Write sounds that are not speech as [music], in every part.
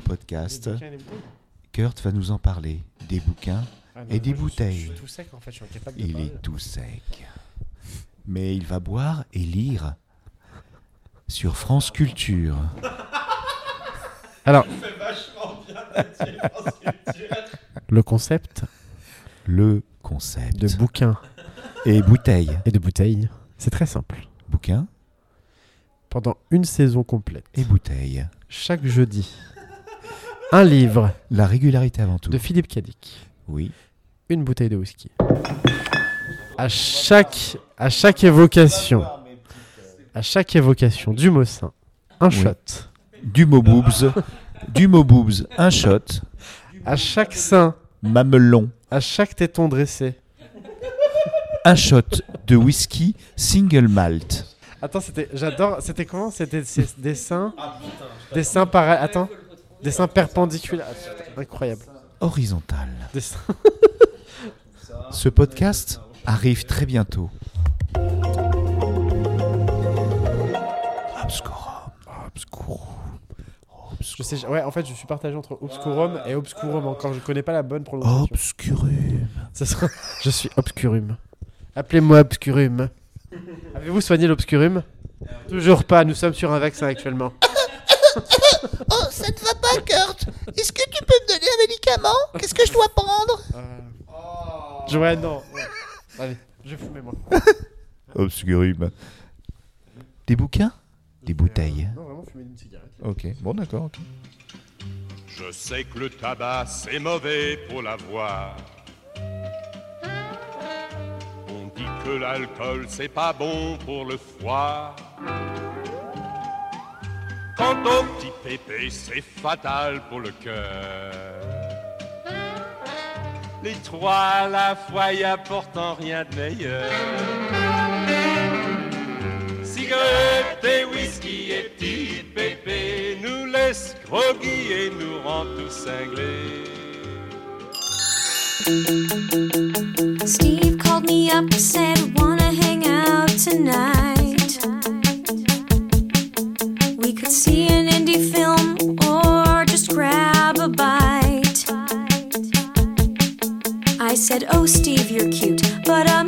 podcast. Des bouquins et des bouteilles Kurt va nous en parler. Des bouquins. Ah non, Et des moi, je suis- bouteilles. Je suis tout sec en fait, je suis incapable de Il parler. est tout sec. Mais il va boire et lire sur France Culture. [laughs] Alors, le concept Le concept. de bouquin Et bouteille. et de bouteille, c'est très simple. Bouquin Pendant une saison complète, et bouteille. chaque jeudi, un livre La régularité avant tout. de Philippe Cadic, Oui. une bouteille de whisky. À chaque, à chaque évocation, à chaque évocation du mot saint, un Oui. shot. Du mot boobs. du mot boobs. Un shot. À chaque sein, Mamelon. à chaque téton dressé. Un shot de whisky single malt. Attends, c'était, j'adore. C'était comment? C'était des seins, des seins pareils. Attends, des seins perpendiculaires. Ah, incroyable. Horizontal. Des seins- Ce podcast arrive très bientôt. Obscurum. Obscurum. Je sais, ouais, en fait, je suis partagé entre obscurum et obscurum. Encore, je connais pas la bonne prononciation. Obscurum. Ça sera- Je suis obscurum. Appelez-moi obscurum. Avez-vous soigné l'obscurum? Toujours pas. Nous sommes sur un vaccin actuellement. [laughs] Oh, ça te va pas, Kurt Est-ce que tu peux me donner un médicament? Qu'est-ce que je dois prendre? Euh... Ouais, non. ouais. Allez, je fume moi. [laughs] Obscurum. Des bouquins? Des bouteilles? Non, vraiment fumer une cigarette. Ok, bon d'accord. ok. Je sais que le tabac c'est mauvais pour la voix. Que l'alcool c'est pas bon pour le foie. Quant au petit pépé, c'est fatal pour le cœur. Les trois à la fois y apportant rien de meilleur. Cigarette et whisky et petit pépé nous laissent groggy et nous rendent tous cinglés. Steve called me up, and said, Wanna hang out tonight? We could see an indie film or just grab a bite. I said, Oh, Steve, you're cute, but a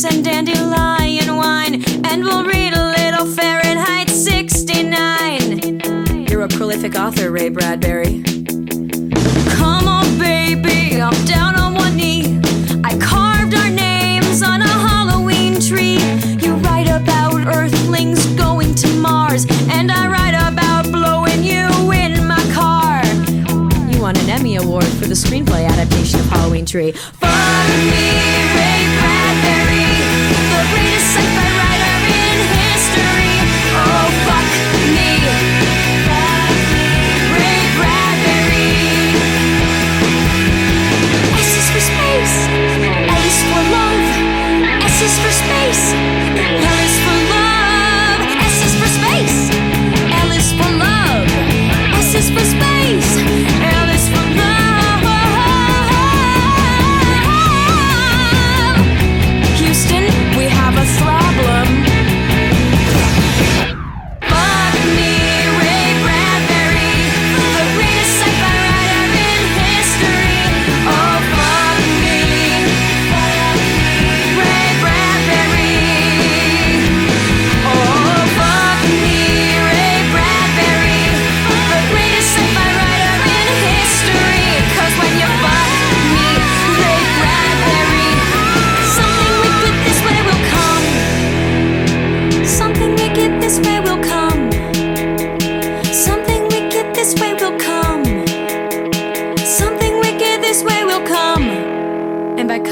grapes and dandelion wine, and we'll read a little Fahrenheit 69. You're a prolific author, Ray Bradbury. Come on, baby, I'm down on one knee. I carved our names on a Halloween tree. You write about Earthlings going to Mars, and I write about blowing you in my car. You won an Emmy Award for the screenplay adaptation of Halloween Tree. Fuck me, Ray Bradbury, safe and right in history.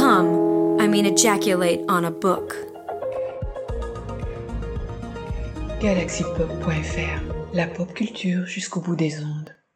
Come, I mean ejaculate on a book. galaxypop.fr, la pop culture jusqu'au bout des ondes.